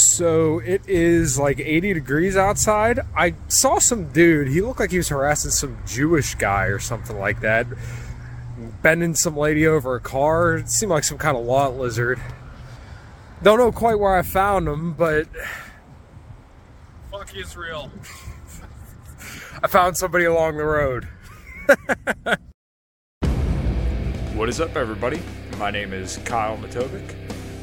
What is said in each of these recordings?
So it is like 80 degrees outside. I saw some dude, he looked like he was harassing some Jewish guy or something like that, bending some lady over a car. It seemed like some kind of lot lizard. Don't know quite where I found him, but Fuck Israel. I found somebody along the road. what is up, everybody? My name is Kyle Matovic.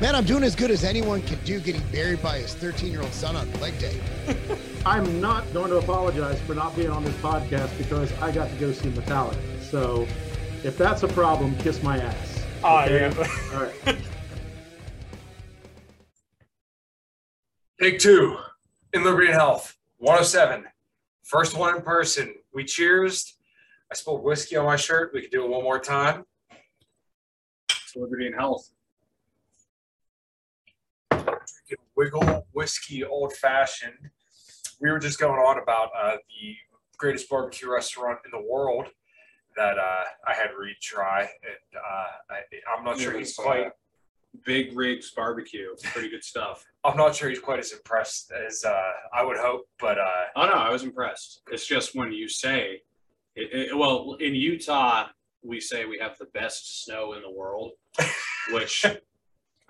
Man, I'm doing as good as anyone can do getting buried by his 13 year old son on leg day. I'm not going to apologize for not being on this podcast because I got to go see Metallica. So if that's a problem, kiss my ass. I Okay? am. All right. Take two in Liberty and Health, 107. First one in person. We cheers. I spilled whiskey on my shirt. We could do it one more time. It's Liberty and Health. Drinking Wigle whiskey old fashioned. We were just going on about uh, the greatest barbecue restaurant in the world that uh, I had Reed try. And uh, I, I'm not sure he's quite. uh, Big Rigs Barbecue. Pretty good stuff. I'm not sure he's quite as impressed as uh, I would hope, but uh, Oh no, I was impressed. It's just when you say, it, it- well, in Utah we say we have the best snow in the world, which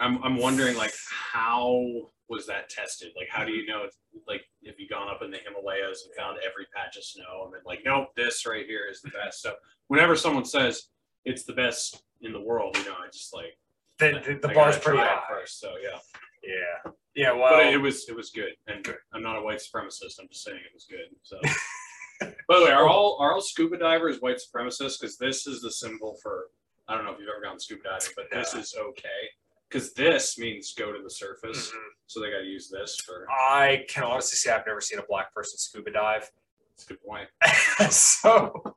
I'm I'm wondering like how was that tested? Like how do you know? If, like have you gone up in the Himalayas and found every patch of snow and then like nope, this right here is the best. So whenever someone says it's the best in the world, you know, I just like the, the, the bar's pretty high. first. So yeah. Yeah, yeah. Well, but it was it was good, and I'm not a white supremacist. I'm just saying it was good. So, by the way, are all are all scuba divers white supremacists? Because this is the symbol for I don't know if you've ever gone scuba diving, but this is okay. Because this means go to the surface, Mhm. so they got to use this for. I can honestly say I've never seen a black person scuba dive. That's a good point. so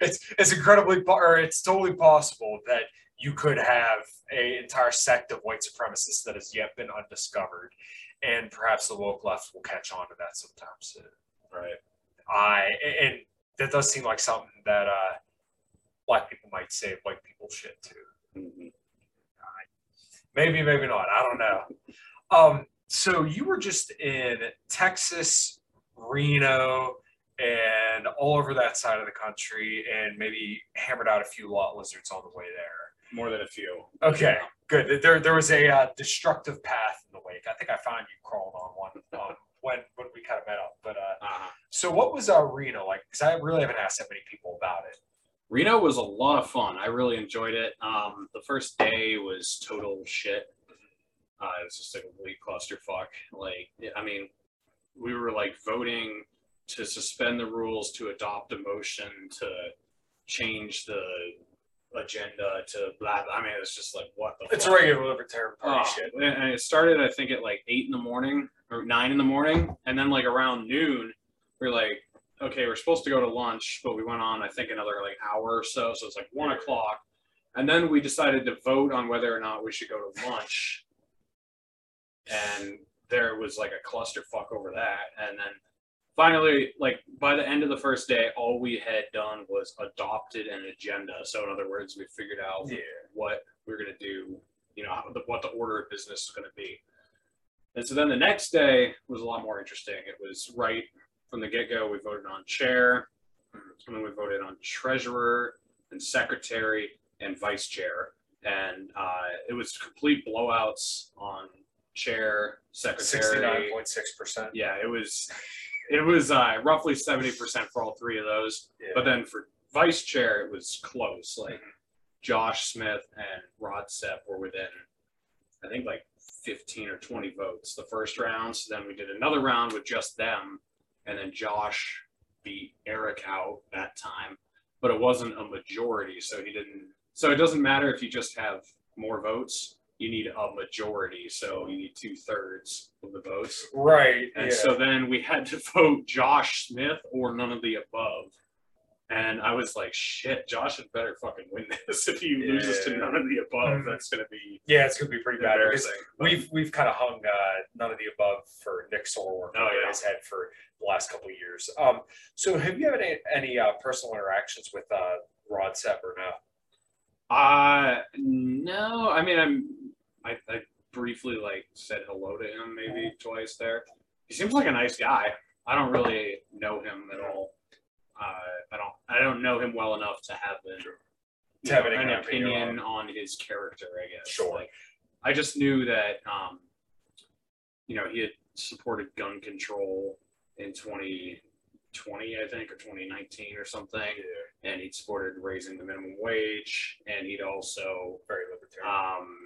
it's it's incredibly or it's totally possible that you could have a entire sect of white supremacists that has yet been undiscovered, and perhaps the woke left will catch on to that sometime soon. Right. I and that does seem like something that uh, black people might say white people shit too. Mhm. Maybe, maybe not. I don't know. Um, so you were just in Texas, Reno, and all over that side of the country, and maybe hammered out a few lot lizards on the way there. More than a few. Okay, good. There, there was a uh, destructive path in the wake. I think I found you crawled on one um, when when we kind of met up. But uh, Uh-huh. so, what was uh, Reno like? Because I really haven't asked that many people about it. Reno was a lot of fun. I really enjoyed it. Um, the first day was total shit. Uh, it was just like a complete clusterfuck. Like, I mean, we were like voting to suspend the rules, to adopt a motion, to change the agenda, to blah. blah. I mean, it's just like what the. It's fuck? regular libertarian party Oh, shit. and it started, I think, at like eight in the morning or nine in the morning, and then like around noon, we are like, okay, we're supposed to go to lunch, but we went on, I think, another like hour or so, so it's like one o'clock, and then we decided to vote on whether or not we should go to lunch, and there was like a clusterfuck over that, and then finally, like by the end of the first day, all we had done was adopted an agenda. So in other words, we figured out Yeah. what we are going to do, you know, the, what the order of business is going to be. And so then the next day was a lot more interesting. It was right from the get go, we voted on chair, and then we voted on treasurer and secretary and vice chair. And uh, it was complete blowouts on chair, secretary. Sixty-nine point six percent. Yeah, it was it was uh, roughly 70% for all three of those. But then for vice chair, it was close. Like Josh Smith and Rod Sepp were within, I think, like 15 or 20 votes the first round. So then we did another round with just them. And then Josh beat Eric out that time. But it wasn't a majority. So he didn't. So it doesn't matter if you just have more votes. you need a majority, so you need two thirds of the votes. Right. And yeah. so then we had to vote Josh Smith or none of the above. And I was like, shit, Josh had better fucking win this. If he loses to none of the above, Mhm. that's gonna be yeah, it's gonna be pretty bad because we've we've kind of hung uh, none of the above for Nick Sarwark Oh, over yeah. his head for the last couple of years. Um, so have you had any, any uh, personal interactions with uh, Rod Sepp or no? Uh no, I mean I'm I, I briefly like said hello to him maybe twice there. He seems like a nice guy. I don't really know him at all. Uh, I don't I don't know him well enough to have an, To have know, an opinion opinion on his character, I guess. Sure. Like, I just knew that um, you know, he had supported gun control in 2020, I think, or 2019 or something and he'd supported raising the minimum wage, and he'd also Very libertarian. um,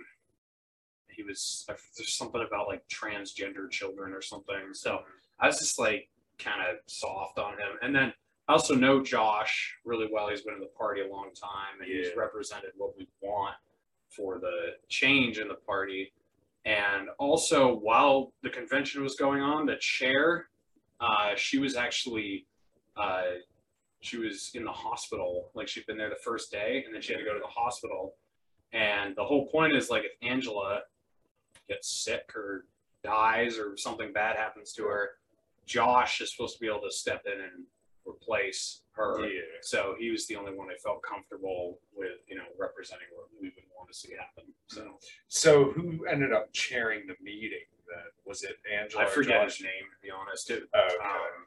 he was there's something about like transgender children or something. So I was just like kind of soft on him, and then I also know Josh really well. He's been in the party a long time, and he's represented what we want for the change in the party. And also, while the convention was going on, the chair, uh, she was actually uh, she was in the hospital. Like she'd been there the first day, and then she had to go to the hospital. And the whole point is like if Angela gets sick or dies or something bad happens to her, Josh is supposed to be able to step in and replace her. Yeah. So he was the only one I felt comfortable with, you know, representing what we would want to see happen. So So who ended up chairing the meeting? Then was it Angela? I forget his name to be honest. It, Oh, okay. um,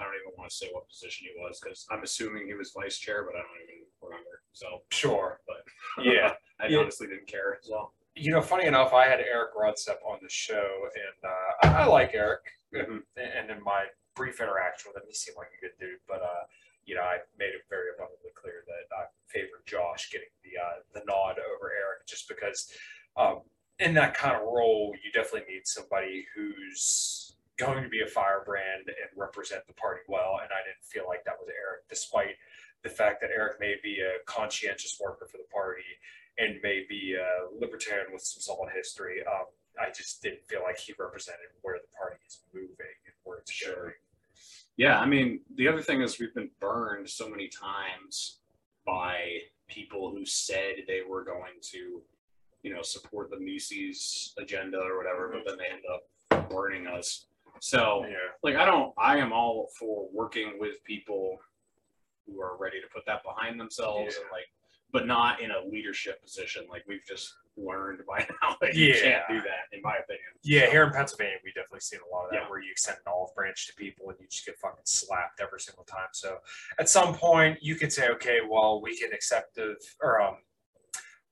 I don't even want to say what position he was because I'm assuming he was vice chair, but I don't even remember. So Sure. But- yeah. I Yeah. honestly didn't care as well. You know, funny enough, I had Eric Rodstep on the show, and uh, I, I like Eric. Mhm. And in my brief interaction with him, he seemed like a good dude. But uh, you know, I made it very abundantly clear that I favored Josh getting the uh, the nod over Eric, just because um, in that kind of role, you definitely need somebody who's going to be a firebrand and represent the party well. And I didn't feel like that was Eric, despite the fact that Eric may be a conscientious worker for the party and may be a libertarian with some solid history. Um, I just didn't feel like he represented where the party is moving it's Sure. Yeah, I mean, the other thing is we've been burned so many times by people who said they were going to, you know, support the Mises agenda or whatever, but then they end up burning us. So, Yeah. like, I don't, I am all for working with people who are ready to put that behind themselves and like, but not in a leadership position. Like we've just learned by now that you Yeah. can't do that, in my opinion. Yeah, here in Pennsylvania, we definitely seen a lot of that Yeah. where you extend an olive branch to people and you just get fucking slapped every single time. So at some point, you could say, okay, well, we can accept of or um,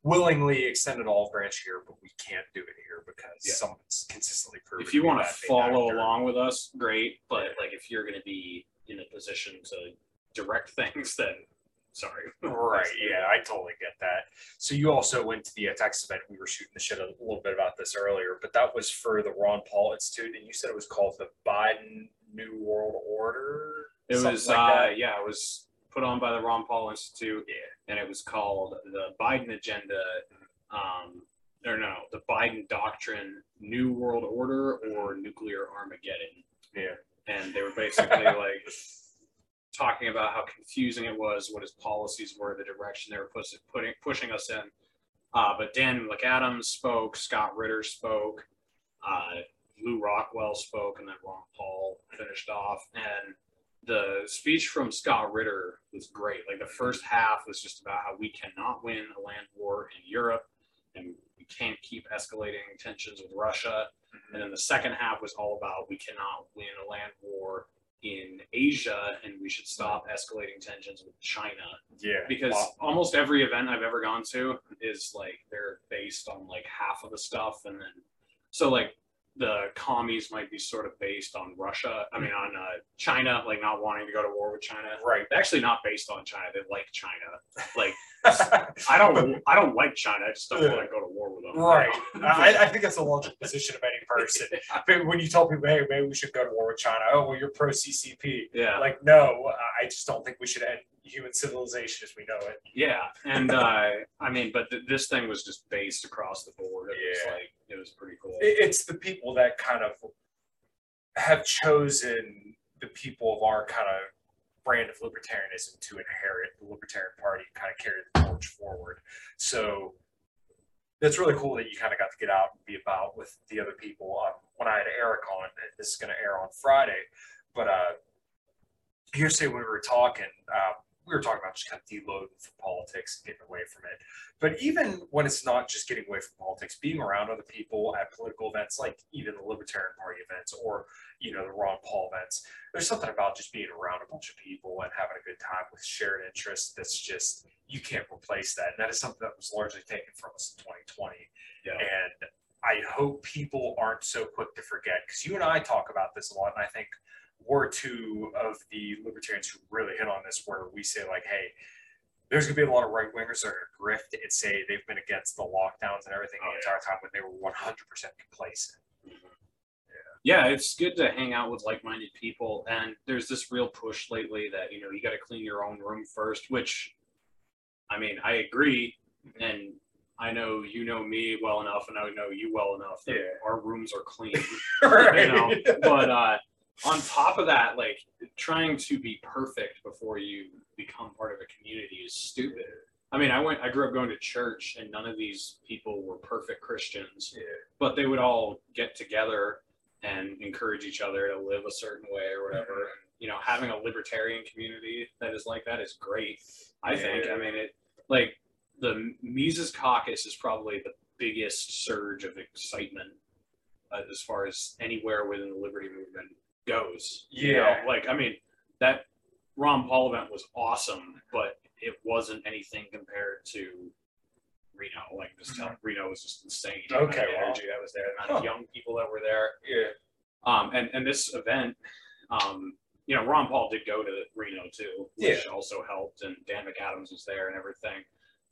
willingly extend an olive branch here, but we can't do it here because Yeah. someone's consistently proven. if you want to follow along with us, great. But like if you're going to be in a position to direct things, then sorry. Right. Yeah, I totally get that. So you also went to the uh, Texas event. We were shooting the shit a little bit about this earlier, but that was for the Ron Paul Institute, and you said it was called the Biden New World Order. It was like uh, yeah, it was put on by the Ron Paul Institute, Yeah. and it was called the Biden Agenda, um, or no, the Biden Doctrine, New World Order, or Nuclear Armageddon. Yeah. and they were basically like talking about how confusing it was, what his policies were, the direction they were pushing putting pushing us in. Uh, but Dan McAdams spoke, Scott Ritter spoke, uh, Lew Rockwell spoke, and then Ron Paul finished off. And the speech from Scott Ritter was great. Like the first half was just about how we cannot win a land war in Europe, and we can't keep escalating tensions with Russia. And then the second half was all about we cannot win a land war in Asia and we should stop escalating tensions with China. Yeah. Because Wow. almost every event I've ever gone to is like they're based on like half of the stuff and then so like the commies might be sort of based on Russia. I mean on uh, China, like not wanting to go to war with China. Right. They're actually not based on China. They like China. Like I don't I don't like China. I just don't want to go to war with them. right. I, I think that's a logical position of any person. But when you tell people, hey, maybe we should go to war with China, oh, well, you're pro CCP. yeah. Like, no, I just don't think we should end. human civilization as we know it. Yeah, and uh, I mean, but th- this thing was just based across the board. It Yeah. was like it was pretty cool. It- It's the people that kind of have chosen the people of our kind of brand of libertarianism to inherit the Libertarian Party and kind of carry the torch forward. So that's really cool that you kind of got to get out and be about with the other people. Um, when I had Eric on, this is going to air on Friday, but uh, hearsay when we were talking, uh, we were talking about just kind of deloading from politics and getting away from it. But even when it's not just getting away from politics, being around other people at political events, like even the Libertarian Party events or you know the Ron Paul events, there's something about just being around a bunch of people and having a good time with shared interests that's just you can't replace that. And that is something that was largely taken from us in 2020. Yeah. And I hope people aren't so quick to forget because you and I talk about this a lot, and I think we're two of the libertarians who really hit on this, where we say like, hey, there's gonna be a lot of right wingers that are gonna grift and say they've been against the lockdowns and everything Oh, the entire time when they were 100% complacent. yeah, it's good to hang out with like-minded people, and there's this real push lately that you know you got to clean your own room first. Which, I mean, I agree, and I know you know me well enough, and I know you well enough that Yeah. our rooms are clean. right. you know but uh on top of that like trying to be perfect before you become part of a community is stupid i mean i went i grew up going to church and none of these people were perfect christians Yeah. but they would all get together and encourage each other to live a certain way or whatever Mhm. and you know having a libertarian community that is like that is great i think Yeah. i mean it like the mises caucus is probably the biggest surge of excitement uh, as far as anywhere within the liberty movement goes. you know? Yeah. like I mean that Ron Paul event was awesome, but it wasn't anything compared to Reno. Like just tell Reno was just insane. the Okay, wow. energy that was there, the amount of Huh. young people that were there. Yeah. Um, and and this event, um, you know, Ron Paul did go to Reno too, which also helped, and Dan McAdams was there and everything.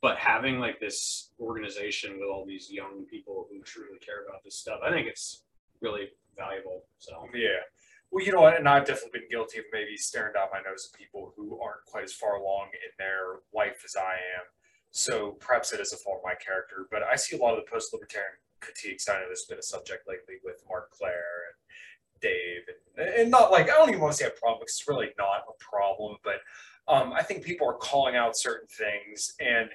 But having like this organization with all these young people who truly care about this stuff, I think it's really valuable. So Yeah. Well, you know what? And I've definitely been guilty of maybe staring down my nose at people who aren't quite as far along in their life as I am. So perhaps it is a fault of my character, but I see a lot of the post libertarian critiques. I know there's been a subject lately with Marc Clair and Dave, and, and not like, I don't even want to say a problem because it's really not a problem, but um, I think people are calling out certain things and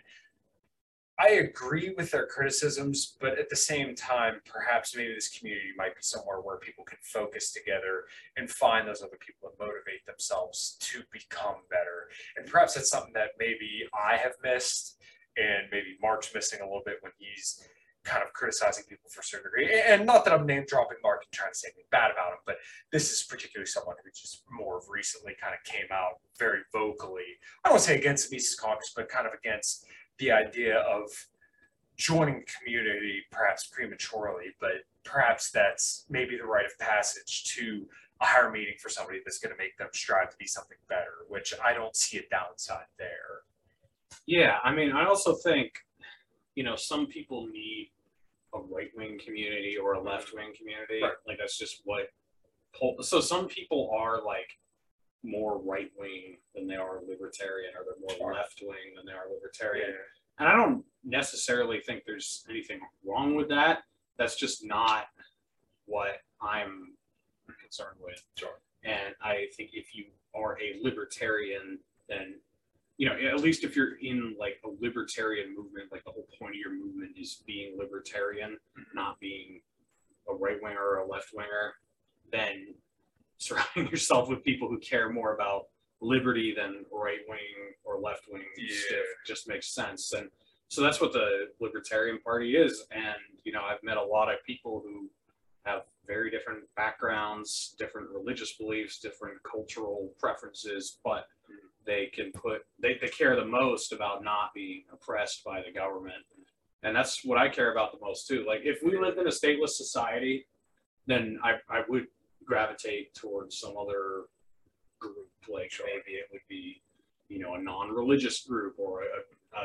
I agree with their criticisms, but at the same time, perhaps maybe this community might be somewhere where people can focus together and find those other people and motivate themselves to become better. And perhaps that's something that maybe I have missed, and maybe Marc's missing a little bit when he's kind of criticizing people for a certain degree. And not that I'm name dropping Marc and trying to say anything bad about him, but this is particularly someone who just more of recently kind of came out very vocally. I don't say against Mises Caucus, but kind of against the idea of joining the community perhaps prematurely, but perhaps that's maybe the rite of passage to a higher meeting for somebody that's going to make them strive to be something better, which I don't see a downside there. Yeah, I mean, I also think, you know, some people need a right wing community or a left wing community. Right. Like that's just what. So some people are like more right wing than they are libertarian, or they're more left wing than they are libertarian. And I don't necessarily think there's anything wrong with that. That's just not what I'm concerned with. Sure. And I think if you are a libertarian, then you know, at least if you're in like a libertarian movement, like the whole point of your movement is being libertarian, mm-hmm. not being a right winger or a left winger, then surrounding yourself with people who care more about liberty than right wing or left wing Yeah. stiff just makes sense. And so that's what the Libertarian Party is. And, you know, I've met a lot of people who have very different backgrounds, different religious beliefs, different cultural preferences, but they can put they, they care the most about not being oppressed by the government. And that's what I care about the most too. Like if we lived in a stateless society, then I, I would gravitate towards some other group. Like maybe it would be, you know, a non-religious group or a, a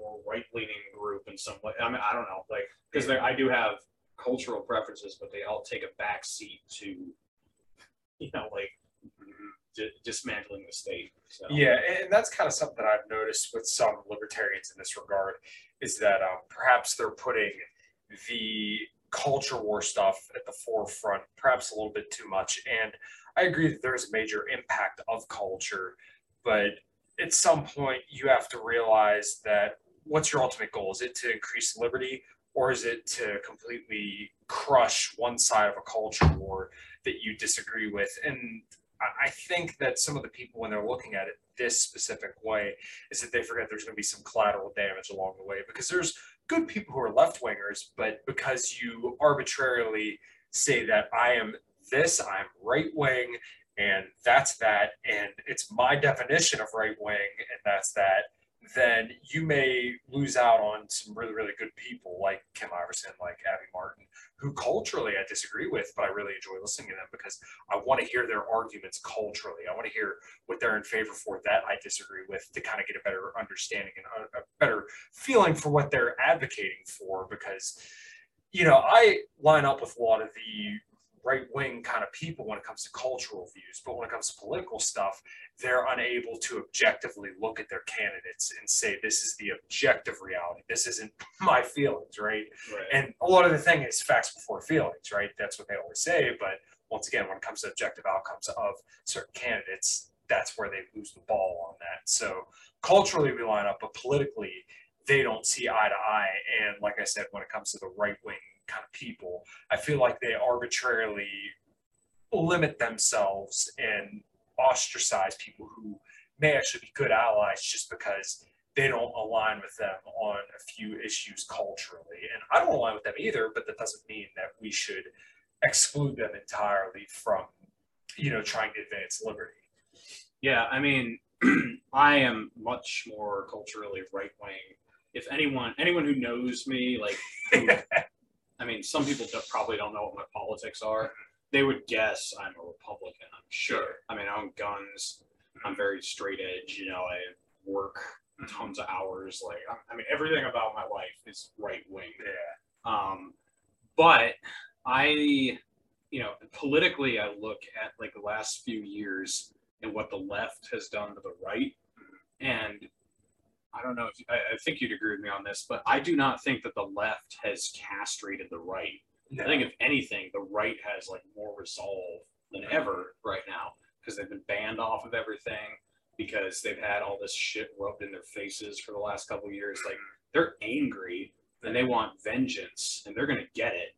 more right-leaning group in some way. I mean, I don't know, like because I do have cultural preferences, but they all take a back seat to, you know, like di- dismantling the state. So. Yeah, and that's kind of something that I've noticed with some libertarians in this regard is that um, perhaps they're putting the culture war stuff at the forefront, perhaps a little bit too much. And I agree that there's a major impact of culture, but at some point you have to realize that what's your ultimate goal? Is it to increase liberty or is it to completely crush one side of a culture war that you disagree with? And I- I think that some of the people, when they're looking at it this specific way, is that they forget there's going to be some collateral damage along the way because there's good people who are left wingers, but because you arbitrarily say that I am this, I'm right wing, and that's that, and it's my definition of right wing, and that's that, then you may lose out on some really, really good people like Kim Iversen, like Abby Martin, who culturally I disagree with, but I really enjoy listening to them because I want to hear their arguments culturally. I want to hear what they're in favor for that I disagree with to kind of get a better understanding and a, a better feeling for what they're advocating for because you know i line up with a lot of the right wing kind of people when it comes to cultural views but when it comes to political stuff they're unable to objectively look at their candidates and say this is the objective reality this isn't my feelings right Right. and a lot of the thing is facts before feelings right that's what they always say but once again when it comes to objective outcomes of certain candidates that's where they lose the ball on that so culturally we line up, but politically they don't see eye to eye. And like I said, when it comes to the right wing kind of people, I feel like they arbitrarily limit themselves and ostracize people who may actually be good allies just because they don't align with them on a few issues culturally. And I don't align with them either, but that doesn't mean that we should exclude them entirely from, you know, trying to advance liberty. Yeah, I mean, I am much more culturally right wing. If anyone, anyone who knows me, like, who, I mean, some people don't, probably don't know what my politics are. They would guess I'm a Republican. I'm sure. I mean, I own guns. I'm very straight edge. You know, I work tons of hours. Like, I- I mean, everything about my life is right wing. Yeah. Um, but I, you know, politically, I look at like the last few years and what the left has done to the right, and I don't know if I, I think you'd agree with me on this, but I do not think that the left has castrated the right. I think if anything, the right has like more resolve than ever right now because they've been banned off of everything because they've had all this shit rubbed in their faces for the last couple of years. Like they're angry and they want vengeance and they're gonna get it.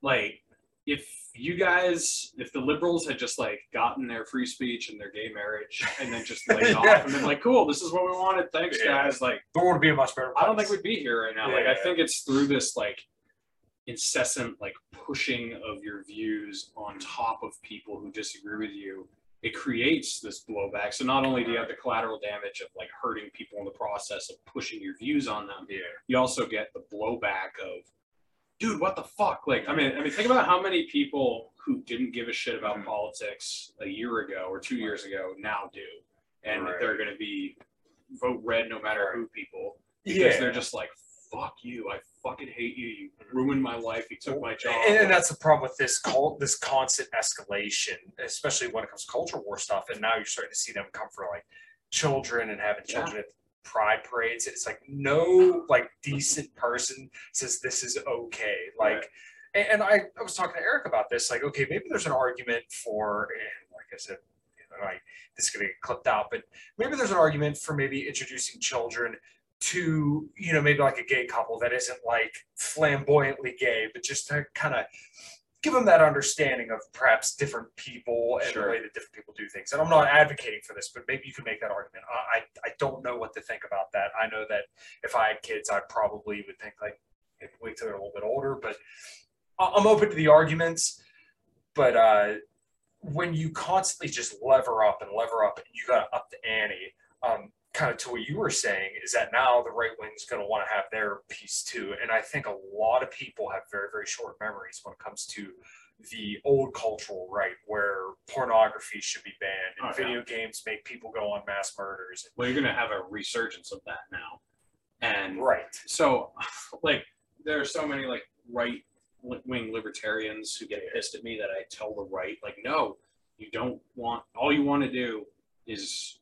Like if you guys, if the liberals had just like gotten their free speech and their gay marriage and then just laid Yeah. off and been like, cool, this is what we wanted. Thanks, Yeah. guys. Like the world would be a much better place. I don't think we'd be here right now. Like I think it's through this like incessant like pushing of your views on top of people who disagree with you. It creates this blowback. So not only do you have the collateral damage of like hurting people in the process of pushing your views on them, Yeah. you also get the blowback of, dude, what the fuck? Like, I mean, I mean, think about how many people who didn't give a shit about Mhm. politics a year ago or two years ago now do, and Right. they're going to be vote red no matter who people because Yeah. they're just like, fuck you, I fucking hate you, you ruined my life, you took my job. And, and that's the problem with this cult, this constant escalation, especially when it comes to culture war stuff. And now you're starting to see them come for like children and having Yeah. children at pride parades. It's like no like decent person says this is okay. Like, Right. and, and I, I was talking to Eric about this. Like, okay, maybe there's an argument for, like I said, you know, I, this is gonna get clipped out, but maybe there's an argument for maybe introducing children to you know maybe like a gay couple that isn't like flamboyantly gay but just to kind of give them that understanding of perhaps different people and Sure. the way that different people do things. And i'm not advocating for this but maybe you can make that argument. I, I don't know what to think about that. I know that if i had kids i probably would think like wait till they're a little bit older but i'm open to the arguments. But uh when you constantly just lever up and lever up and you got to up the ante um, kind of to what you were saying is that now the right wing is going to want to have their piece too. And I think a lot of people have very, very short memories when it comes to the old cultural right where pornography should be banned and Oh, yeah. video games make people go on mass murders. well, you're going to have a resurgence of that now. And Right. so, like, there are so many, like, right wing libertarians who get pissed at me that I tell the right, like, no, You don't want all you want to do is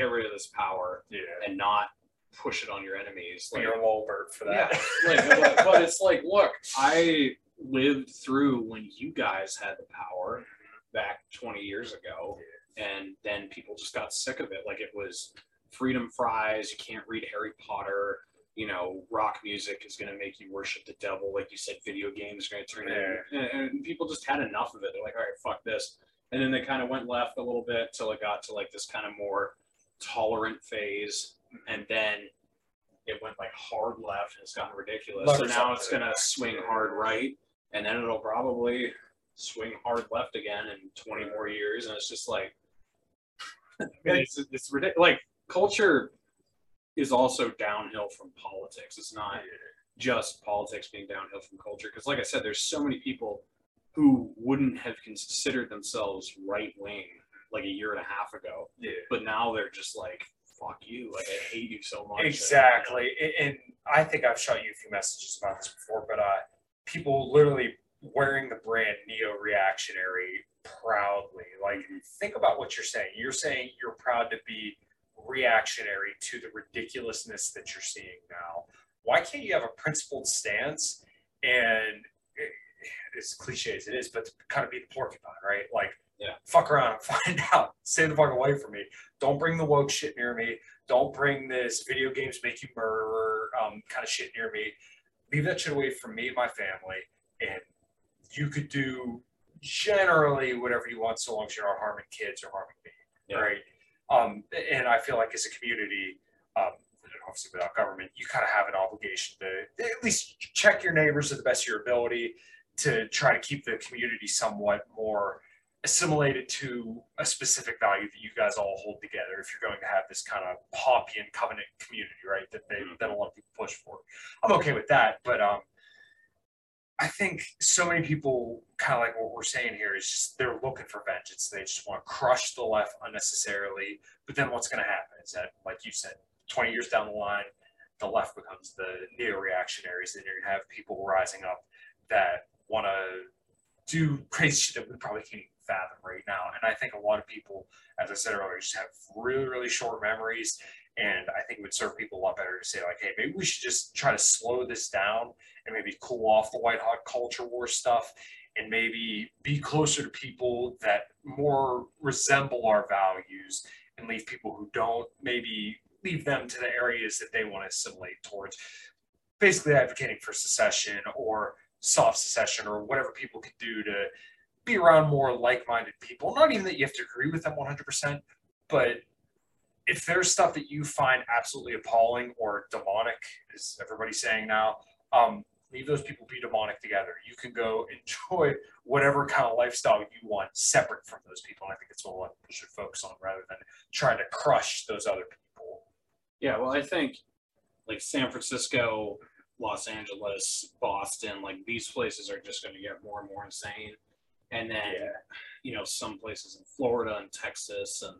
get rid of this power Yeah. and not push it on your enemies. Like, You're a bird for that. Yeah, like, but- but it's like, look, I lived through when you guys had the power back 20 years ago, and then people just got sick of it. Like it was freedom fries. You can't read Harry Potter. You know, rock music is going to make you worship the devil. Like you said, video games are going to turn in. And, and people just had enough of it. They're like, all right, fuck this. And then they kind of went left a little bit till it got to like this kind of more tolerant phase. And then it went like hard left and it's gotten ridiculous. So now it's going to swing hard right. And then it'll probably swing hard left again in 20 more years. And it's just like, it's, it's ridiculous. Like culture is also downhill from politics. It's not just politics being downhill from culture. Because, like I said, there's so many people who wouldn't have considered themselves right wing like a year and a half ago, Yeah. but now they're just like, "Fuck you! Like I hate you so much." Exactly. A- And I think I've shot you a few messages about this before, but uh, people literally wearing the brand neo reactionary proudly. Like, think about what you're saying. You're saying you're proud to be reactionary to the ridiculousness that you're seeing now. Why can't you have a principled stance and eh, as cliche as it is, but to kind of be the porcupine, right? Like, Yeah. fuck around and find out. Stay the fuck away from me. Don't bring the woke shit near me. Don't bring this video games make you murderer um, kind of shit near me. Leave that shit away from me and my family. And you could do generally whatever you want so long as you're not harming kids or harming me. Yeah. Right. Um, and I feel like as a community, um, obviously without government, you kind of have an obligation to at least check your neighbors to the best of your ability to try to keep the community somewhat more assimilated to a specific value that you guys all hold together if you're going to have this kind of Hoppean covenant community right that they that a lot of people push for. I'm okay with that but um i think so many people kind of like what we're saying here is just they're looking for vengeance. They just want to crush the left unnecessarily but then what's going to happen is that like you said 20 years down the line the left becomes the neo-reactionaries and you're going to have people rising up that want to do crazy shit that we probably can't fathom right now. And I think a lot of people, as I said earlier, just have really, really short memories. And I think it would serve people a lot better to say, like, hey, maybe we should just try to slow this down and maybe cool off the white hot culture war stuff and maybe be closer to people that more resemble our values and leave people who don't, maybe leave them to the areas that they want to assimilate towards. Basically advocating for secession or soft secession or whatever people could do to be around more like-minded people. Not even that you have to agree with them 100%, but if there's stuff that you find absolutely appalling or demonic, as everybody's saying now, um, leave those people be demonic together. You can go enjoy whatever kind of lifestyle you want separate from those people. And I think that's what people should focus on rather than trying to crush those other people. Yeah, well, I think like San Francisco, Los Angeles, Boston, like these places are just going to get more and more insane. And then, Yeah. you know, some places in Florida and Texas and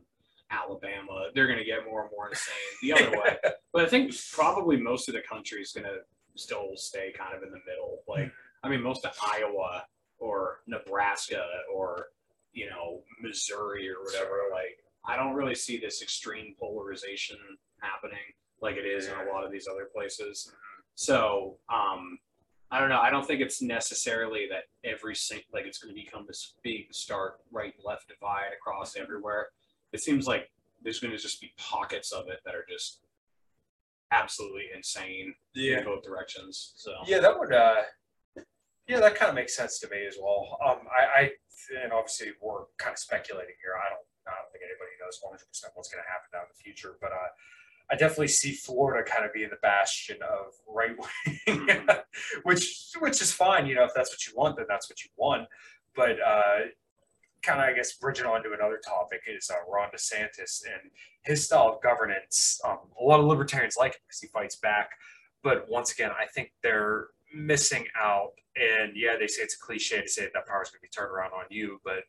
Alabama, they're going to get more and more insane the other way. But I think probably most of the country is going to still stay kind of in the middle. Like, I mean, most of Iowa or Nebraska or, you know, Missouri or whatever, like, I don't really see this extreme polarization happening like it is in a lot of these other places. So, um, I don't know. I don't think it's necessarily that every sing- like it's going to become this big stark right left divide across everywhere. It seems like there's going to just be pockets of it that are just absolutely insane yeah. in both directions. So Yeah, that would. Uh, yeah, that kind of makes sense to me as well. Um, I, I and obviously we're kind of speculating here. I don't. I don't think anybody knows 100 percent what's going to happen down in the future, but uh, I definitely see Florida kind of being the bastion of right wing, which which is fine. You know, if that's what you want, then that's what you want. But uh, kind of, I guess, bridging on to another topic is uh, Ron DeSantis and his style of governance. Um, a lot of libertarians like it because he fights back. But once again, I think they're missing out. And yeah, they say it's a cliche to say that, that power is going to be turned around on you, but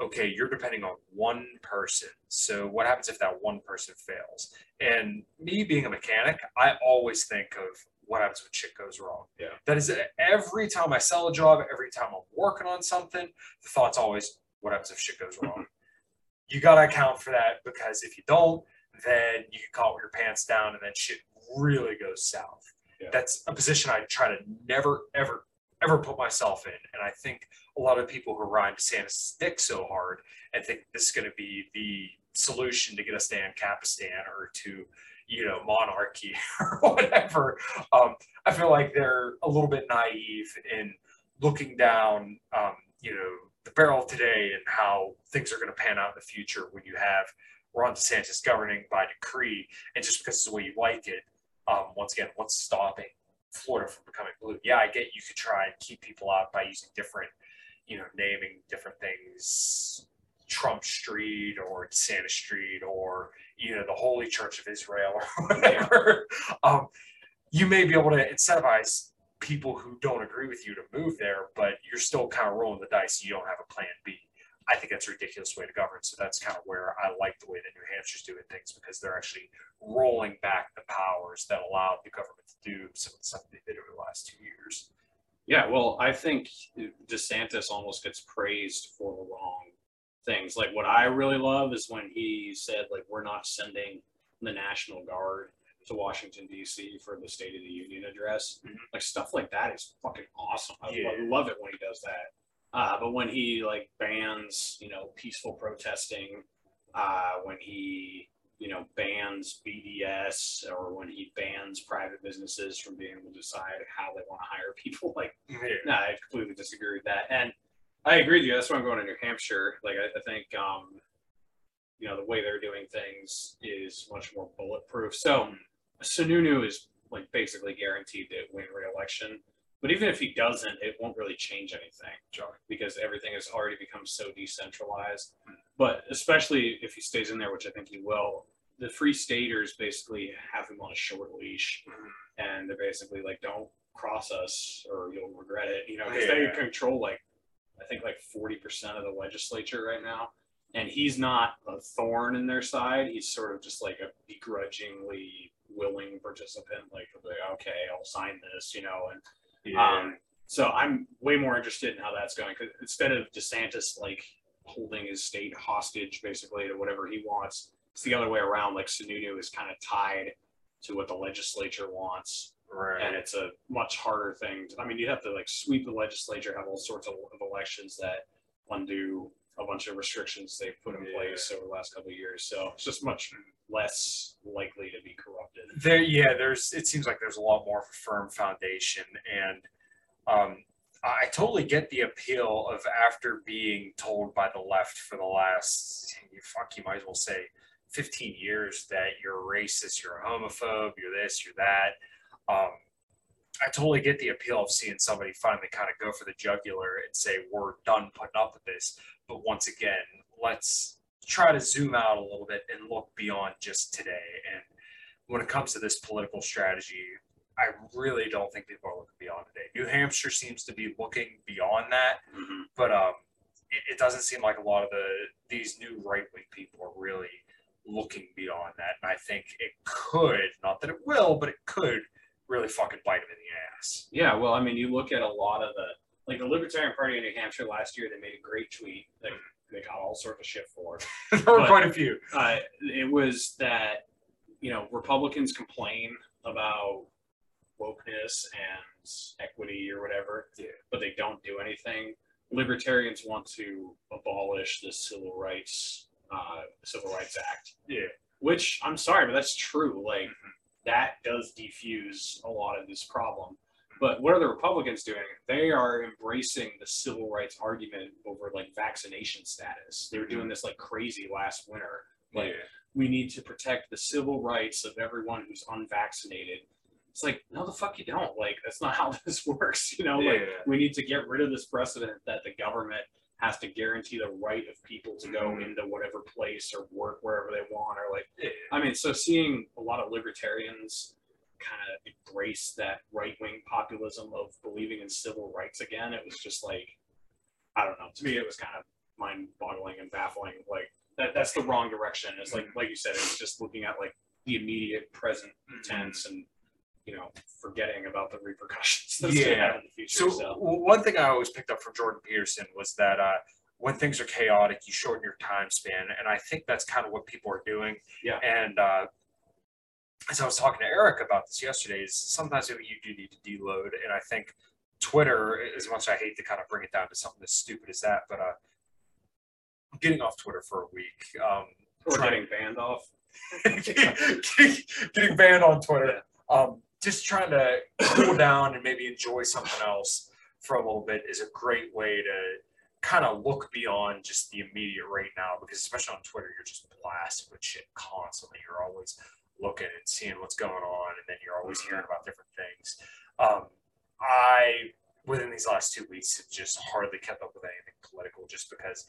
okay, you're depending on one person. So what happens if that one person fails? And me being a mechanic, I always think of what happens when shit goes wrong. Yeah. That is every time I sell a job, every time I'm working on something, the thought's always, what happens if shit goes wrong? you got to account for that because if you don't, then you get caught with your pants down and then shit really goes south. Yeah. That's a position I try to never, ever, ever put myself in. And I think a lot of people who ride DeSantis stick so hard and think this is going to be the solution to get us to Ancapistan or to, you know, monarchy or whatever. Um, I feel like they're a little bit naive in looking down, um, you know, the barrel today and how things are going to pan out in the future when you have Ron DeSantis governing by decree, and just because it's the way you like it, um, once again, what's stopping Florida from becoming blue? Yeah, I get you could try and keep people out by using different, you know, naming different things, Trump Street or Santa Street or you know the Holy Church of Israel or whatever. um, you may be able to incentivize people who don't agree with you to move there, but you're still kind of rolling the dice. You don't have a plan B. I think that's a ridiculous way to govern. So that's kind of where I like the way that New Hampshire's doing things because they're actually rolling back the powers that allowed the government to do some of the stuff they did over the last two years. Yeah, well, I think DeSantis almost gets praised for the wrong things. Like what I really love is when he said, like, we're not sending the National Guard to Washington D.C. for the State of the Union address. Mhm. Like stuff like that is fucking awesome. I Yeah. lo- love it when he does that. Uh, but when he like bans, you know, peaceful protesting, uh, when he bans BDS or when he bans private businesses from being able to decide how they want to hire people, like no, I completely disagree with that. And I agree with you. That's why I'm going to New Hampshire. Like, I, I think, um, you know, the way they're doing things is much more bulletproof. So, Sununu is like basically guaranteed to win re-election. But even if he doesn't, it won't really change anything Sure. because everything has already become so decentralized. But especially if he stays in there, which I think he will, the free staters basically have him on a short leash, and they're basically like, "Don't cross us, or you'll regret it." You know, because they control like I think like forty percent of the legislature right now, and he's not a thorn in their side. He's sort of just like a begrudgingly willing participant. Like, okay, I'll sign this, you know, and um, so I'm way more interested in how that's going because instead of DeSantis like holding his state hostage basically to whatever he wants, it's the other way around. Like Sununu is kind of tied to what the legislature wants, right. and it's a much harder thing. To, I mean, you have to like sweep the legislature, have all sorts of, of elections that undo a bunch of restrictions they've put in Yeah. place over the last couple of years. So it's just much less likely to be corrupted. there yeah there's it seems like there's a lot more of a firm foundation and um I totally get the appeal of after being told by the left for the last fuck you might as well say 15 years that you're a racist, you're a homophobe, you're this, you're that. Um, I totally get the appeal of seeing somebody finally kind of go for the jugular and say we're done putting up with this. But once again, let's try to zoom out a little bit and look beyond just today. And when it comes to this political strategy, I really don't think people are looking beyond today. New Hampshire seems to be looking beyond that, but um, it, it doesn't seem like a lot of the these new right wing people are really looking beyond that. And I think it could, not that it will, but it could really fucking bite them in the ass. Yeah, well, I mean, you look at a lot of the like the Libertarian Party in New Hampshire last year. They made a great tweet that they got all sorts of shit for. there were But- quite a few. Uh, it was that you know Republicans complain about wokeness and equity or whatever, Yeah. but they don't do anything. Libertarians want to abolish the Civil Rights uh, Civil Rights Act. Yeah. which I'm sorry, but that's true. Like that does defuse a lot of this problem. But what are the Republicans doing? They are embracing the civil rights argument over like vaccination status. They were doing this like crazy last winter. Like Yeah. we need to protect the civil rights of everyone who's unvaccinated. It's like, no, the fuck you don't. Like, that's not how this works. You know, like Yeah. we need to get rid of this precedent that the government has to guarantee the right of people to go Mhm. into whatever place or work wherever they want. Or like, I mean, so seeing a lot of libertarians kind of embrace that right wing populism of believing in civil rights again, it was just like, I don't know. To me, it was kind of mind boggling and baffling. Like, that, that's the wrong direction. It's like, like you said, it's just looking at like the immediate present tense and, you know, forgetting about the repercussions that's going to Yeah. happen in the future. So So, one thing I always picked up from Jordan Peterson was that uh, when things are chaotic, you shorten your time span, and I think that's kind of what people are doing. Yeah. And uh, as I was talking to Eric about this yesterday, is sometimes you do need to deload, and I think Twitter, as much as I hate to kind of bring it down to something as stupid as that, but uh, getting off Twitter for a week, um, Or trying- getting banned off. getting, getting banned on Twitter. Um, just trying to cool down and maybe enjoy something else for a little bit is a great way to kind of look beyond just the immediate right now because especially on Twitter you're just blasted with shit constantly. You're always looking and seeing what's going on and then you're always hearing about different things. Um, I within these last two weeks have just hardly kept up with anything political just because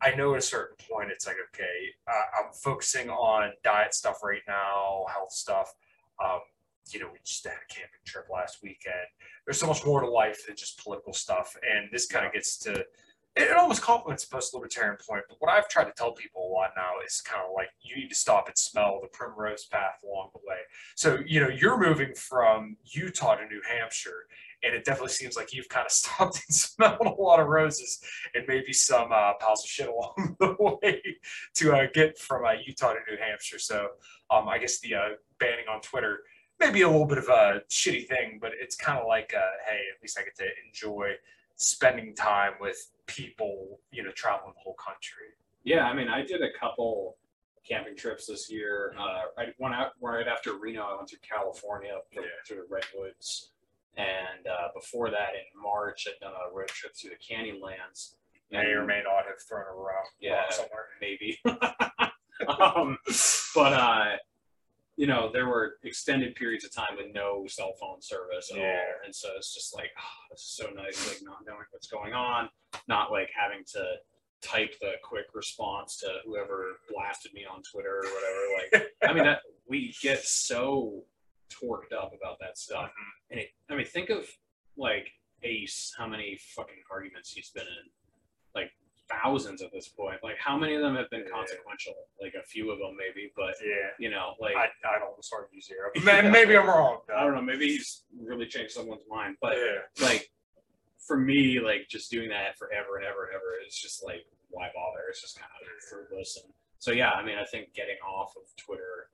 I know at a certain point it's like okay, uh, I'm focusing on diet stuff right now, health stuff. Um, you know, we just had a camping trip last weekend. There's so much more to life than just political stuff, and this kind of gets to it, almost complements the post-libertarian point. But what I've tried to tell people a lot now is kind of like you need to stop and smell the primrose path along the way. So you know, you're moving from Utah to New Hampshire, and it definitely seems like you've kind of stopped and smelled a lot of roses and maybe some uh, piles of shit along the way to uh, get from uh, Utah to New Hampshire. So um, I guess the uh, banning on Twitter may be a little bit of a shitty thing, but it's kind of like, uh, hey, at least I get to enjoy spending time with people, you know, traveling the whole country. Yeah, I mean, I did a couple camping trips this year. Uh, I went out right after Reno. I went to California Yeah. to the redwoods, and uh, before that, in March, I'd done a road trip through the Canyonlands. May or may not have thrown a rock, Yeah. somewhere. maybe. um, but uh, you know, there were extended periods of time with no cell phone service at Yeah. all, and so it's just like, oh, this is so nice, like not knowing what's going on, not like having to type the quick response to whoever blasted me on Twitter or whatever. Like, I mean, that we get so torqued up about that stuff, mm-hmm. and it. I mean, think of like Ace, how many fucking arguments he's been in, thousands at this point. Like, how many of them have been Yeah. consequential? Like a few of them, maybe, but Yeah. you know, like I, I'd almost argue zero. May- Maybe I'm wrong. I don't know, maybe he's really changed someone's mind, but yeah. like for me, like just doing that forever and ever and ever is just like why bother? It's just kind of fruitless. And so yeah, I mean, I think getting off of Twitter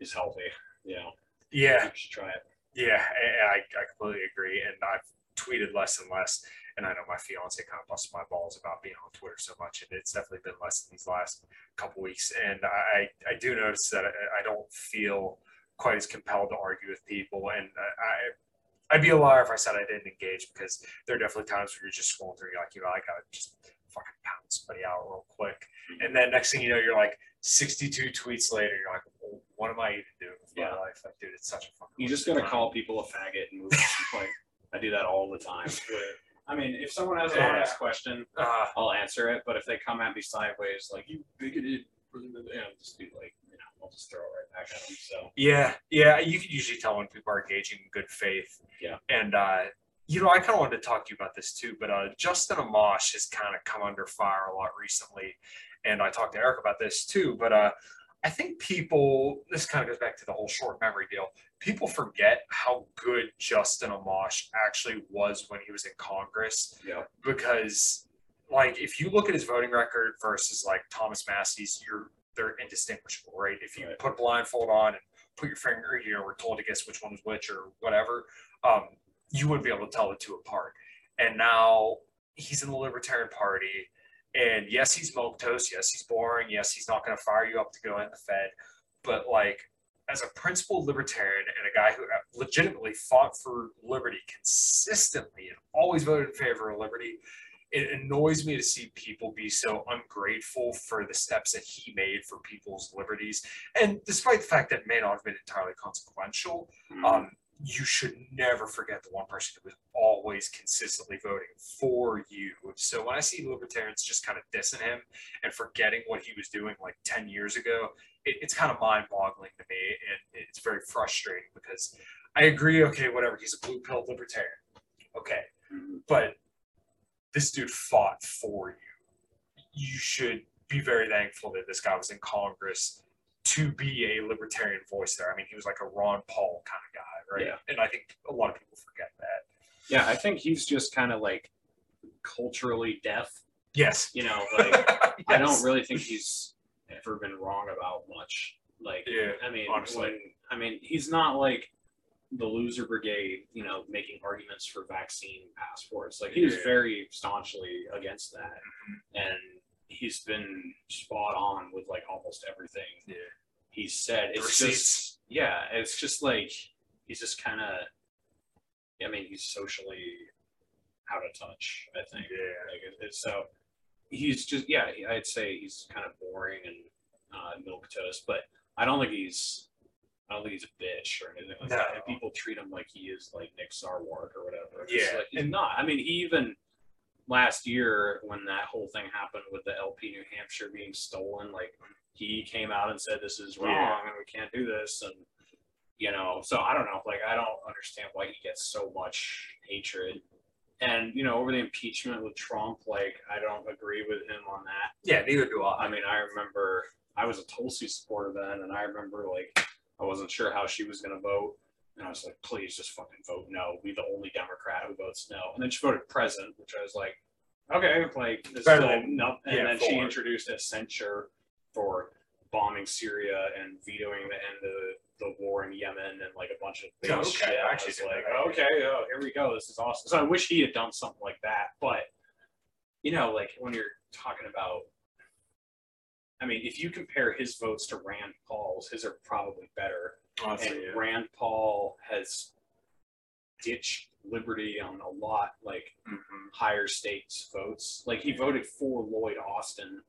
is healthy. You know, Yeah. you should try it. Yeah, I, I I completely agree. And I've tweeted less and less. And I know my fiance kind of busted my balls about being on Twitter so much. And it's definitely been less in these last couple weeks. And I, I do notice that I, I don't feel quite as compelled to argue with people. And I, I'd be a liar if I said I didn't engage because there are definitely times where you're just scrolling through, you're like, you know, I gotta just fucking pound somebody out real quick. Mm-hmm. And then next thing you know, you're like 62 tweets later, you're like, well, what am I even doing with Yeah. my life? Like, dude, it's such a fucking. You just gotta time. call people a faggot and move on. like I do that all the time. I mean, if someone has an Yeah. honest question, Uh, I'll answer it. But if they come at me sideways, like you bigoted, yeah, I'll just be like, you know, I'll just throw it right back at them. So Yeah, yeah, you can usually tell when people are engaging in good faith. Yeah. And uh, you know, I kind of wanted to talk to you about this too, but uh, Justin Amash has kind of come under fire a lot recently, and I talked to Eric about this too. But uh, I think people, this kind of goes back to the whole short memory deal. People forget how good Justin Amash actually was when he was in Congress yeah, because like if you look at his voting record versus like Thomas Massie's, you're they're indistinguishable, right? If you Right. put a blindfold on and put your finger, you know, we're told to guess which one was which or whatever, um, you wouldn't be able to tell the two apart. And now he's in the Libertarian Party, and yes, he's milquetoast. Yes, he's boring. Yes, he's not going to fire you up to go in the Fed. But like, as a principled libertarian and a guy who legitimately fought for liberty consistently and always voted in favor of liberty, it annoys me to see people be so ungrateful for the steps that he made for people's liberties. And despite the fact that it may not have been entirely consequential, um, you should never forget the one person who was always consistently voting for you. So when I see libertarians just kind of dissing him and forgetting what he was doing like 10 years ago, it, it's kind of mind boggling to me. And it's very frustrating because I agree, okay, whatever, he's a blue pill libertarian. Okay. Mhm. But this dude fought for you. You should be very thankful that this guy was in Congress to be a libertarian voice there. I mean, he was like a Ron Paul kind of guy, right? Yeah. And I think a lot of people forget that. yeah. I think he's just kind of like culturally deaf. Yes. You know, like I don't really think he's ever been wrong about much. Like, Yeah, I mean, honestly. when, I mean, he's not like the loser brigade, you know, making arguments for vaccine passports. Like, he was very staunchly against that, mm-hmm. and he's been spot on with like almost everything Yeah. he said. It's just, yeah, it's just like he's just kind of. I mean, he's socially out of touch. I think. Yeah. Like it, it's so he's just yeah. I'd say he's kind of boring and uh, milk toast, but I don't think he's. I don't think he's a bitch or anything like that. And people treat him like he is like Nick Sarwark or whatever. It's Yeah, like, he's not. I mean, he even last year when that whole thing happened with the LP New Hampshire being stolen, like he came out and said this is wrong Yeah. and we can't do this and you know so i don't know like i don't understand why he gets so much hatred and you know over the impeachment with trump like i don't agree with him on that Yeah, neither do I. i mean i remember i was a tulsi supporter then and i remember like i wasn't sure how she was going to vote and i was like please just fucking vote no be the only democrat who votes no and then she voted present, which i was like okay like this is no and yeah, then she introduced a censure for bombing Syria and vetoing the end of the war in Yemen and like a bunch of big Oh, okay. shit. I I actually was like, that. okay, oh, here we go. This is awesome. So I wish he had done something like that. But you know, like when you're talking about, I mean, if you compare his votes to Rand Paul's, his are probably better. Honestly, and yeah. Rand Paul has ditched liberty on a lot, like Mhm. higher stakes votes. Like he voted for Lloyd Austin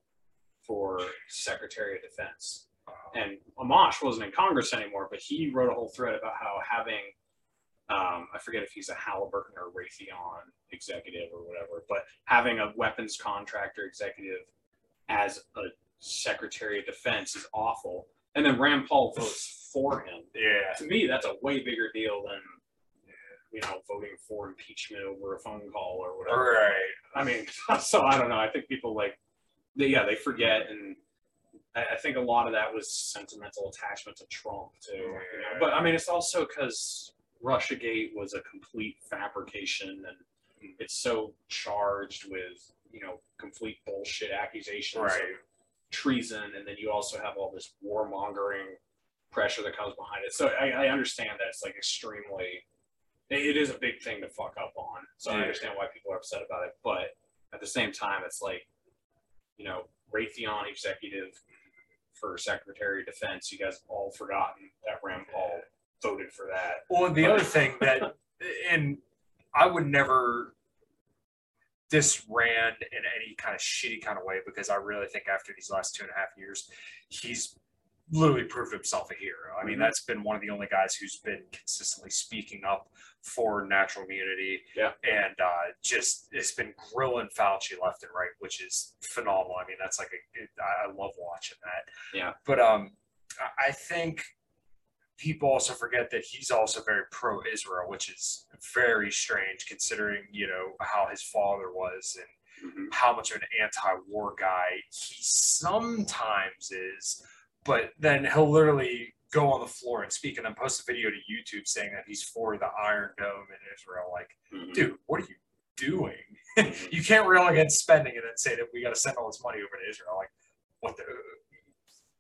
for Secretary of Defense. And Amash wasn't in Congress anymore, but he wrote a whole thread about how having, um, I forget if he's a Halliburton or Raytheon executive or whatever, but having a weapons contractor executive as a Secretary of Defense is awful. And then Rand Paul votes for him Yeah. to me, that's a way bigger deal than you know voting for impeachment over a phone call or whatever. right. I mean, so I don't know. I think people like, they, yeah, they forget, and I, I think a lot of that was sentimental attachment to Trump too. You know? But I mean, it's also because RussiaGate was a complete fabrication, and mm-hmm. it's so charged with you know complete bullshit accusations Right. of treason, and then you also have all this warmongering pressure that comes behind it. So I, I understand that it's like extremely, it, it is a big thing to fuck up on. So I understand why people are upset about it. But at the same time, it's like, you know, Raytheon executive for Secretary of Defense. You guys all forgotten that Rand Paul voted for that. Well, the other thing that, and I would never diss Rand in any kind of shitty kind of way because I really think after these last two and a half years, he's literally proved himself a hero. I mean, Mhm. that's been one of the only guys who's been consistently speaking up for natural immunity. Yeah. And uh, just it's been grilling Fauci left and right, which is phenomenal. I mean, that's like a, it, I love watching that. Yeah. But um, I- I think people also forget that he's also very pro-Israel, which is very strange considering you know how his father was and how much of an anti-war guy he sometimes is. But then he'll literally go on the floor and speak, and then post a video to YouTube saying that he's for the Iron Dome in Israel. Like, Mhm. dude, what are you doing? you can't rail against spending and then say that we got to send all this money over to Israel. Like, what the?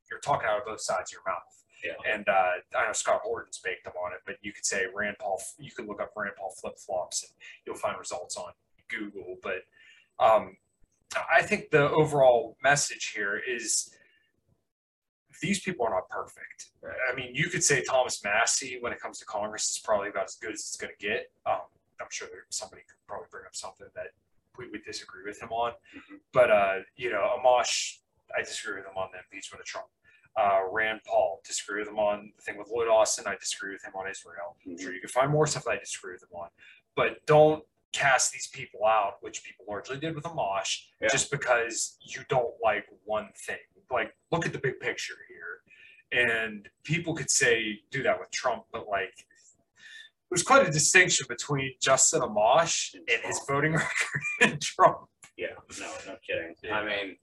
You're talking out of both sides of your mouth. Yeah. And uh, I know Scott Horton's baked him on it, but you could say Rand Paul. You could look up Rand Paul flip flops, and you'll find results on Google. But um, I think the overall message here is these people are not perfect. I mean, you could say Thomas Massie, when it comes to Congress, is probably about as good as it's going to get. Um, I'm sure there, somebody could probably bring up something that we would disagree with him on. Mhm. But, uh, you know, Amash, I disagree with him on the impeachment of Trump. Uh, Rand Paul, disagree with him on the thing with Lloyd Austin. I disagree with him on Israel. I'm sure you can find more stuff that I disagree with him on. But don't cast these people out, which people largely did with Amash, Yeah. just because you don't like one thing. Like, look at the big picture. And people could say do that with Trump, but like there's quite a distinction between Justin Amash And his voting record and Trump. Yeah, no, no kidding. Yeah. I mean,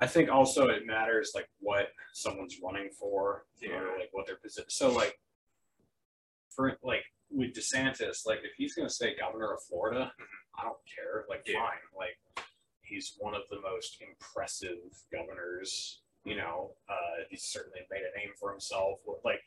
I think also it matters like what someone's running for Yeah. or like what their position. So like, for like with DeSantis, like if he's gonna say governor of Florida, mm-hmm. I don't care. Like Yeah. fine, like he's one of the most impressive governors. You know, uh, he's certainly made a name for himself. With, Like,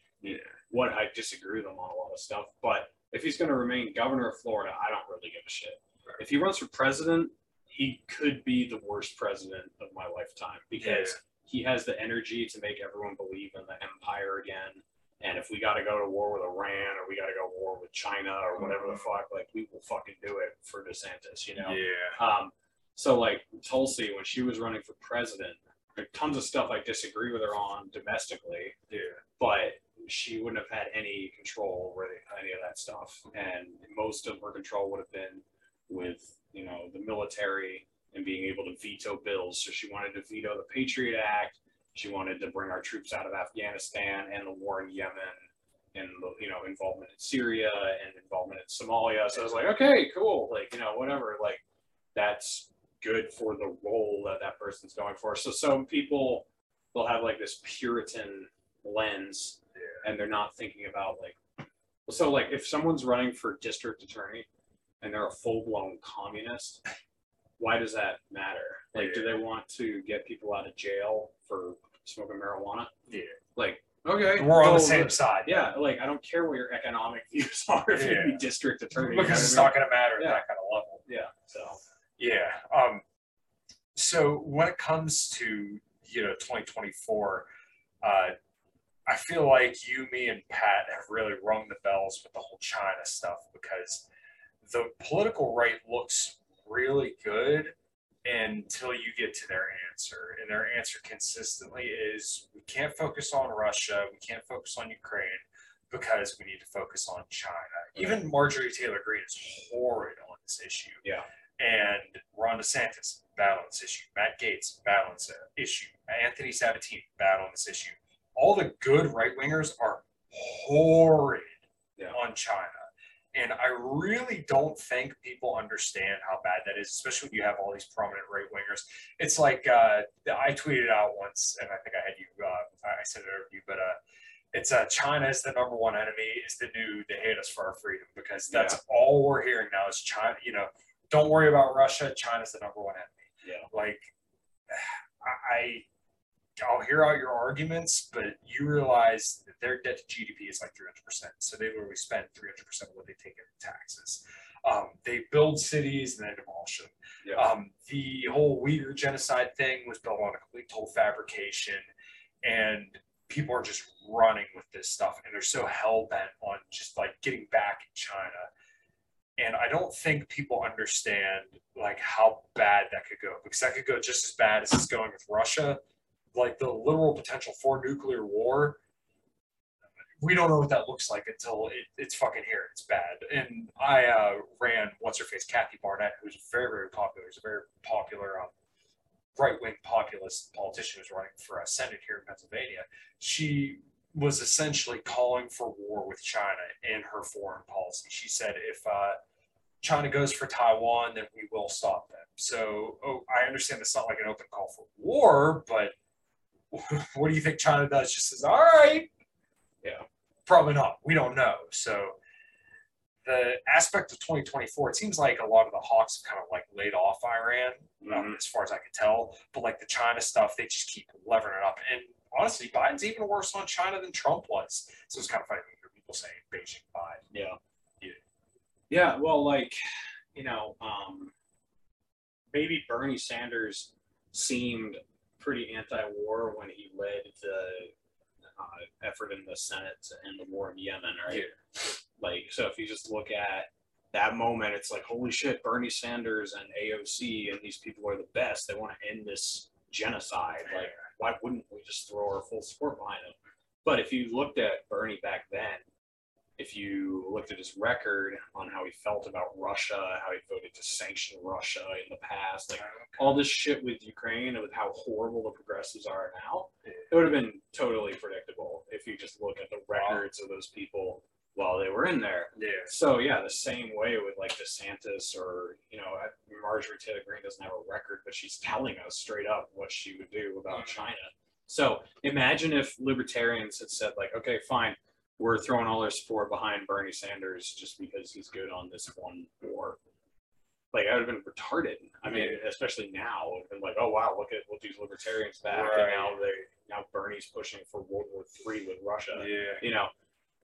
what I disagree with him on a lot of stuff, but if he's going to remain governor of Florida, I don't really give a shit. If he runs for president, he could be the worst president of my lifetime because he has the energy to make everyone believe in the empire again. And if we got to go to war with Iran or we got to go to war with China or whatever the fuck, like we will fucking do it for DeSantis, you know? Yeah. Um, so like Tulsi, when she was running for president, there tons of stuff I disagree with her on domestically, Yeah. but she wouldn't have had any control over any of that stuff. And most of her control would have been with, you know, the military and being able to veto bills. So she wanted to veto the Patriot Act. She wanted to bring our troops out of Afghanistan and the war in Yemen and, the, you know, involvement in Syria and involvement in Somalia. So I was like, okay, cool. Like, you know, whatever. Like, that's good for the role that that person's going for. So some people will have like this Puritan lens and they're not thinking about like so like if someone's running for district attorney and they're a full-blown communist why does that matter like do they want to get people out of jail for smoking marijuana Yeah. like okay We're on the well, same side. yeah like i don't care what your economic views are if you Yeah. be district attorney you know Because it's what I not going to matter at that kind of level. yeah so Yeah. Um, so when it comes to you know 2024, uh, I feel like you, me, and Pat have really rung the bells with the whole China stuff because the political right looks really good until you get to their answer, and their answer consistently is we can't focus on Russia, we can't focus on Ukraine because we need to focus on China. Even Marjorie Taylor Greene is horrid on this issue yeah and Ron DeSantis balance issue. Matt Gaetz balance issue. Anthony Sabatini balance issue. All the good right wingers are horrid Yeah. on China. And I really don't think people understand how bad that is, especially when you have all these prominent right wingers. It's like uh, I tweeted out once, and I think I had you, uh, I sent it over to you, but uh, it's uh, China is the number one enemy, is the new, they hate us for our freedom, because that's all we're hearing now is China, you know, don't worry about Russia. China's the number one enemy. yeah Like, I, I'll hear out your arguments, but you realize that their debt to GDP is like 300%. So they literally spend 300% of what they take in taxes. Um, they build cities and then demolish them. yeah Um, the whole Uyghur genocide thing was built on a complete total fabrication, and people are just running with this stuff, and they're so hell bent on just like getting back in China. And I don't think people understand like how bad that could go because that could go just as bad as it's going with Russia. Like the literal potential for nuclear war. We don't know what that looks like until it, it's fucking here. It's bad. And I uh, ran what's her face, Kathy Barnette, who's very very popular. She's a very popular um, right wing populist politician who's running for a senate here in Pennsylvania. She was essentially calling for war with China in her foreign policy. She said if uh, China goes for Taiwan, then we will stop them. So oh, I understand it's not like an open call for war, but what do you think China does? Just says, all right. Yeah. Probably not. We don't know. So the aspect of 2024, it seems like a lot of the Hawks have kind of like laid off Iran, um, as far as I could tell. But like the China stuff, they just keep levering it up. And honestly, Biden's even worse on China than Trump was. So it's kind of funny to hear people saying Beijing Biden. Yeah. Yeah. Yeah. Well, like, you know, um, maybe Bernie Sanders seemed pretty anti-war when he led the uh, effort in the Senate to end the war in Yemen, right? Like, so if you just look at that moment, it's like, holy shit, Bernie Sanders and AOC and these people are the best. They want to end this genocide. Like, why wouldn't we just throw our full support behind them? But if you looked at Bernie back then, if you looked at his record on how he felt about Russia, how he voted to sanction Russia in the past, like all this shit with Ukraine and with how horrible the progressives are now, it would have been totally predictable if you just look at the records of those people while they were in there. Yeah. So yeah, the same way with like DeSantis or you know Marjorie Taylor Greene doesn't have a record, but she's telling us straight up what she would do about mm-hmm. China. So imagine if libertarians had said like, okay, fine, we're throwing all our support behind Bernie Sanders just because he's good on this one war. like I would have been retarded. I mean, especially now, and like, oh wow, look at what these libertarians back, Right. and now they now Bernie's pushing for World War Three with Russia. Yeah. You know,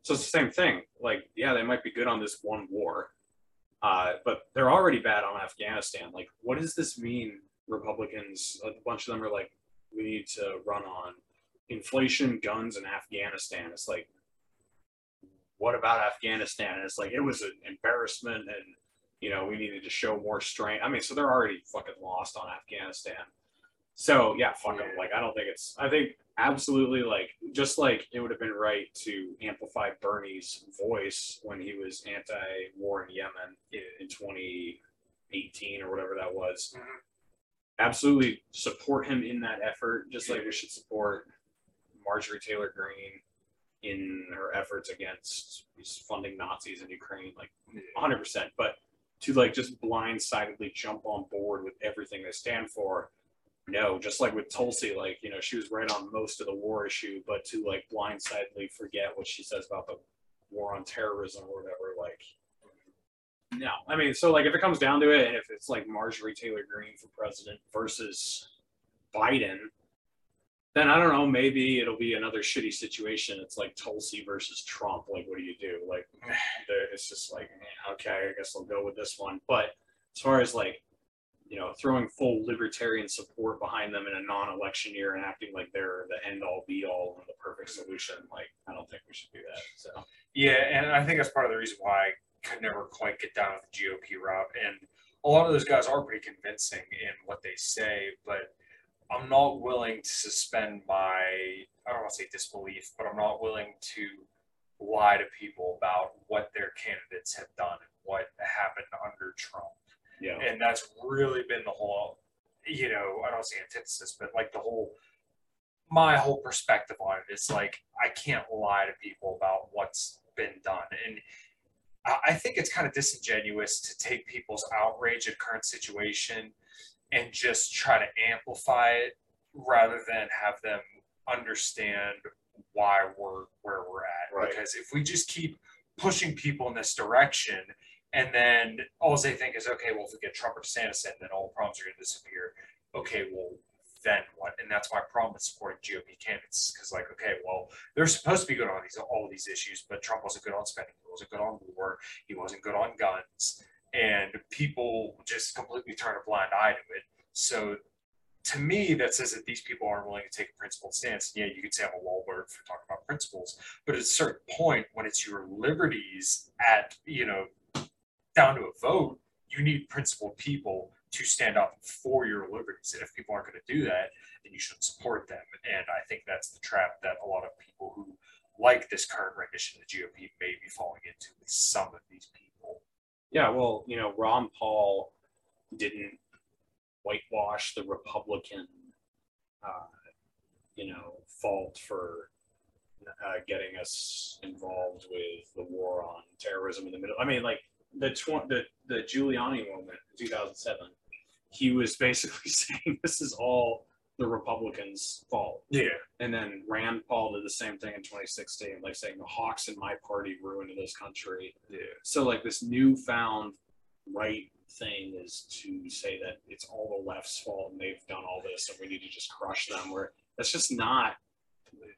so it's the same thing. Like, yeah, they might be good on this one war, uh, but they're already bad on Afghanistan. Like, what does this mean? Republicans, a bunch of them are like, we need to run on inflation, guns, and Afghanistan. It's like, what about Afghanistan? And it's like it was an embarrassment, and you know we needed to show more strength. I mean, so they're already fucking lost on Afghanistan. So yeah, fuck them. Like I don't think it's. I think absolutely like just like it would have been right to amplify Bernie's voice when he was anti-war in Yemen in, in 2018 or whatever that was. Mhm. Absolutely support him in that effort, just like we should support Marjorie Taylor Greene in her efforts against funding Nazis in Ukraine, like 100. percent But to like just blindsidedly jump on board with everything they stand for, no. Just like with Tulsi, like you know, she was right on most of the war issue, but to like blindsidedly forget what she says about the war on terrorism or whatever, like. No, I mean, so like if it comes down to it, and if it's like Marjorie Taylor Greene for president versus Biden, then I don't know. Maybe it'll be another shitty situation. It's like Tulsi versus Trump. Like, what do you do? Like, it's just like, eh, okay, I guess I'll go with this one. But as far as like, you know, throwing full libertarian support behind them in a non-election year and acting like they're the end-all, be-all, and the perfect solution, like, I don't think we should do that. So, Yeah, and I think that's part of the reason why I could never quite get down with the GOP route. And a lot of those guys are pretty convincing in what they say, but I'm not willing to suspend my I don't want to say disbelief, but I'm not willing to lie to people about what their candidates have done and what happened under Trump. yeah. And that's really been the whole, you know, I don't say antithesis, but like the whole, my whole perspective on it is like, I can't lie to people about what's been done. And I, I think it's kind of disingenuous to take people's outrage at current situation and just try to amplify it rather than have them understand why we're where we're at. Right. Because if we just keep pushing people in this direction, and then all they think is, okay, well, if we get Trump or DeSantis in, then all the problems are going to disappear. Okay, well, then what? And that's my problem with supporting GOP candidates because, like, okay, well, they're supposed to be good on these all these issues, but Trump wasn't good on spending, he wasn't good on war, he wasn't good on guns, and people just completely turn a blind eye to it. So to me, that says that these people aren't willing to take a principled stance. Yeah, you could say I'm a Wahlberg for talking about principles, but at a certain point, when it's your liberties at you know down to a vote, you need principled people to stand up for your liberties. And if people aren't going to do that, then you shouldn't support them. And I think that's the trap that a lot of people who like this current rendition of the GOP may be falling into with some of these people. Yeah, well, you know, Ron Paul didn't whitewash the Republican, uh, you know, fault for uh, getting us involved with the war on terrorism in the middle. I mean, like the tw- the the Giuliani moment in 2007, he was basically saying this is all the Republicans' fault. Yeah. And then Rand Paul did the same thing in 2016, like saying the Hawks in my party ruined this country. Yeah. So like this newfound right thing is to say that it's all the left's fault and they've done all this and we need to just crush them. Where that's just not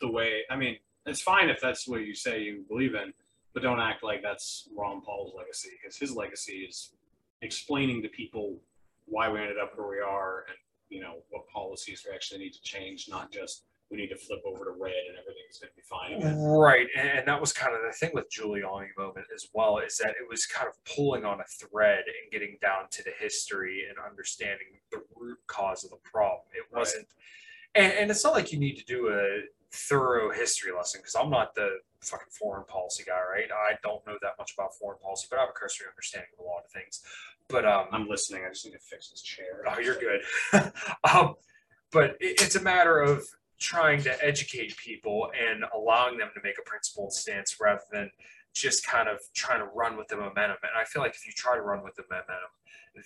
the way. I mean, it's fine if that's what you say you believe in, but don't act like that's Ron Paul's legacy because his legacy is explaining to people why we ended up where we are and you know what policies we actually need to change, not just we need to flip over to red and everything's going to be fine. Right, and, and that was kind of the thing with Giuliani moment as well, is that it was kind of pulling on a thread and getting down to the history and understanding the root cause of the problem. It wasn't, and, and it's not like you need to do a thorough history lesson because I'm not the fucking foreign policy guy, right? I don't know that much about foreign policy, but I have a cursory understanding of a lot of things. But um, I'm listening. I just need to fix this chair. Oh, you're good. um, but it, it's a matter of trying to educate people and allowing them to make a principled stance rather than just kind of trying to run with the momentum. And I feel like if you try to run with the momentum,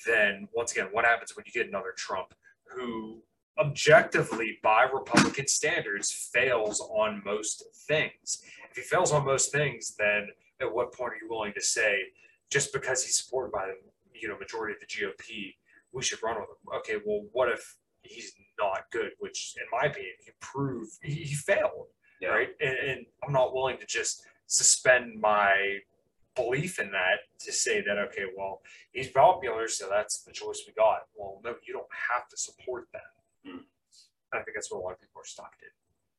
then once again, what happens when you get another Trump who objectively, by Republican standards, fails on most things? If he fails on most things, then at what point are you willing to say, just because he's supported by the you know, majority of the GOP, we should run with him. Okay, well, what if he's not good? Which, in my opinion, he proved he, he failed, Yeah. right? And, and I'm not willing to just suspend my belief in that to say that okay, well, he's popular, so that's the choice we got. Well, no, you don't have to support that. Hmm. I think that's what a lot of people are stuck in.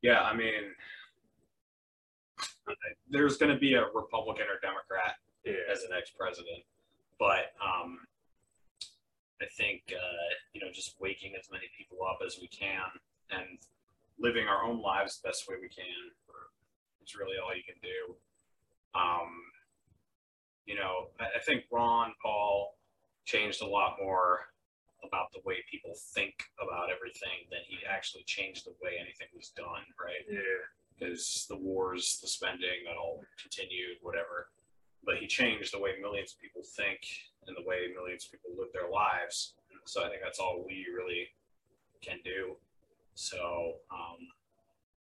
Yeah, I mean, there's going to be a Republican or Democrat Yeah. as the next president, but um, I think uh, you know just waking as many people up as we can and living our own lives the best way we can is really all you can do. Um, you know, I, I think Ron Paul changed a lot more about the way people think about everything than he actually changed the way anything was done, right? Yeah. because the wars, the spending, that all continued, whatever. But he changed the way millions of people think and the way millions of people live their lives. So I think that's all we really can do. So um,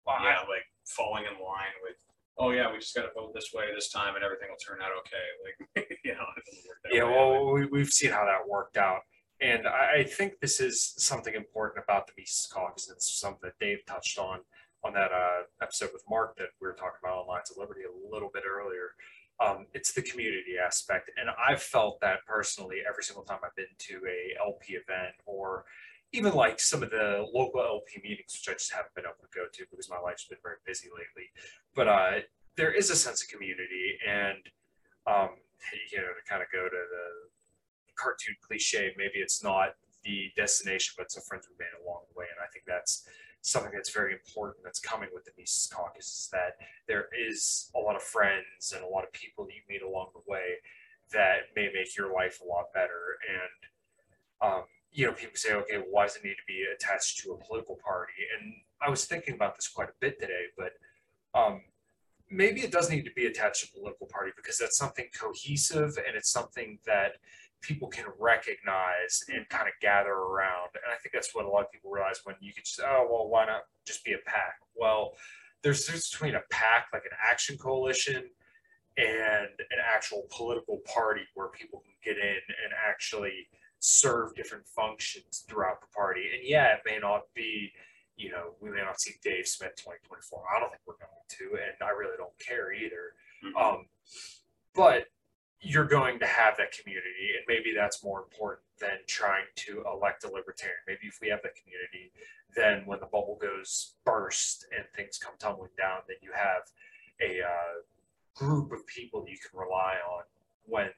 I- yeah, like falling in line with, oh yeah, we just got to vote this way this time and everything will turn out okay. Like you know, it doesn't work Yeah, way. well, we, we've seen how that worked out. And I, think this is something important about the Mises Caucus. It's something that Dave touched on on that uh, episode with Marc that we were talking about on Lines of Liberty a little bit earlier. Um, it's the community aspect. And I've felt that personally every single time I've been to a LP event or even like some of the local LP meetings, which I just haven't been able to go to because my life's been very busy lately. But uh, there is a sense of community and um, you know, to kind of go to the cartoon cliche, maybe it's not the destination, but it's the friends we made along the way. And I think that's something that's very important that's coming with the Mises Caucus is that there is a lot of friends and a lot of people that you meet along the way that may make your life a lot better. And, um, you know, people say, okay, why does it need to be attached to a political party? And I was thinking about this quite a bit today, but um, maybe it does need to be attached to a political party because that's something cohesive and it's something that people can recognize and kind of gather around. And I think that's what a lot of people realize when you can just, oh, well, why not just be a PAC? Well, there's difference between a PAC, like an action coalition, and an actual political party where people can get in and actually serve different functions throughout the party. And yeah, it may not be, you know, we may not see Dave Smith 2024. I don't think we're going to, and I really don't care either. Mhm. Um, but you're going to have that community, and maybe that's more important than trying to elect a libertarian. Maybe if we have that community, then when the bubble goes burst and things come tumbling down, then you have a uh, group of people that you can rely on when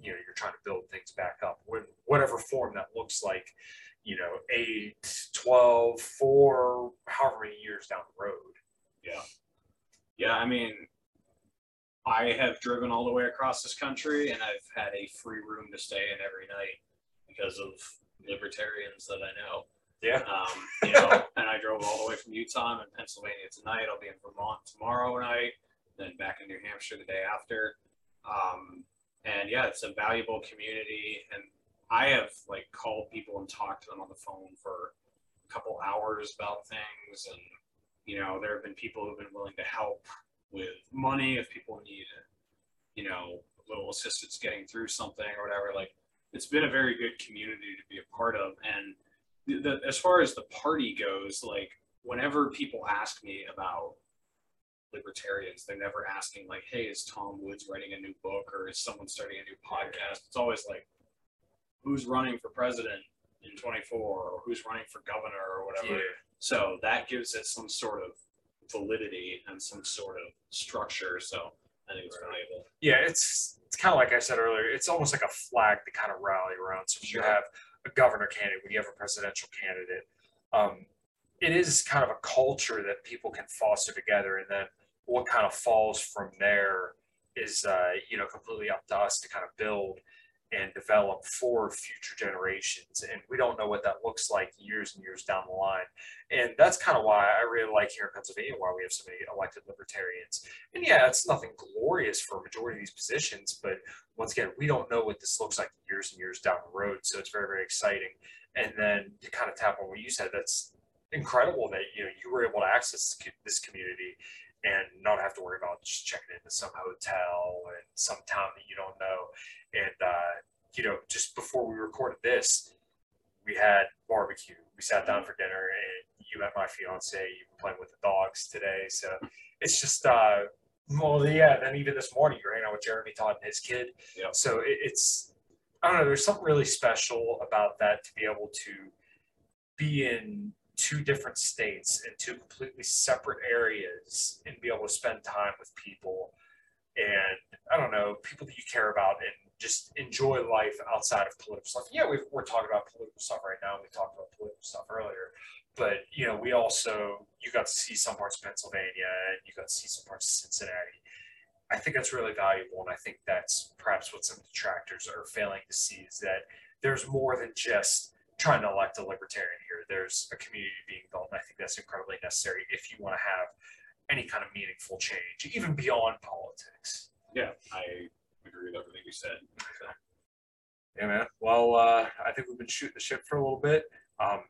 you know you're trying to build things back up, when whatever form that looks like. You know, eight, 12, four, however many years down the road. Yeah. Yeah, I mean, I have driven all the way across this country and I've had a free room to stay in every night because of libertarians that I know. Yeah. Um, you know, and I drove all the way from Utah. I'm in Pennsylvania tonight. I'll be in Vermont tomorrow night, then back in New Hampshire the day after. Um, and yeah, it's a valuable community. And I have like called people and talked to them on the phone for a couple hours about things. And, you know, there have been people who've been willing to help with money if people need, you know, a little assistance getting through something or whatever. Like, it's been a very good community to be a part of. And the, the, as far as the party goes, like whenever people ask me about libertarians, they're never asking like, "Hey, is Tom Woods writing a new book or is someone starting a new podcast?" It's always like, "Who's running for president in 24 or who's running for governor or whatever." So that gives it some sort of validity and some sort of structure. So I think it's valuable. yeah, it's it's kind of like I said earlier. It's almost like a flag to kind of rally around. So when you have a governor candidate, when you have a presidential candidate, um, it is kind of a culture that people can foster together, and then what kind of falls from there is uh, you know completely up to us to kind of build and develop for future generations. And we don't know what that looks like years and years down the line. And that's kind of why I really like here in Pennsylvania why we have so many elected libertarians. And yeah, it's nothing glorious for a majority of these positions, but once again, we don't know what this looks like years and years down the road. So it's very, very exciting. And then to kind of tap on what you said, that's incredible that you know you were able to access this community and not have to worry about just checking into some hotel and some town that you don't know. And uh, you know, just before we recorded this, we had barbecue. We sat down for dinner, and you met my fiance. You were playing with the dogs today, so it's just uh, well, yeah. Then even this morning, you're hanging out with Jeremy Todd and his kid. Yeah. So it, it's I don't know. There's something really special about that to be able to be in two different states in two completely separate areas and be able to spend time with people and I don't know people that you care about and just enjoy life outside of political stuff. Yeah, we are talking about political stuff right now. We talked about political stuff earlier, but you know, we also you got to see some parts of Pennsylvania and you got to see some parts of Cincinnati. I think that's really valuable, and I think that's perhaps what some detractors are failing to see is that there's more than just trying to elect a libertarian here. There's a community being built, and I think that's incredibly necessary if you want to have any kind of meaningful change, even beyond politics. Yeah, I agree with everything you said. Yeah, man. Well, uh, I think we've been shooting the ship for a little bit. Um,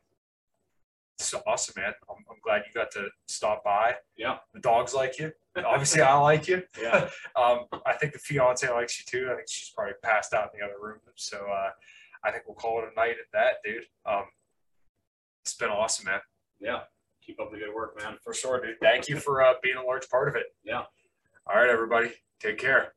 it's awesome, man. I'm, I'm glad you got to stop by. Yeah. The dogs like you. Obviously, I like you. Yeah. Um, I think the fiance likes you too. I think she's probably passed out in the other room. So uh, I think we'll call it a night at that, dude. Um, it's been awesome, man. Yeah. Keep up the good work, man. For sure, dude. Thank you for uh, being a large part of it. Yeah. All right, everybody. Take care.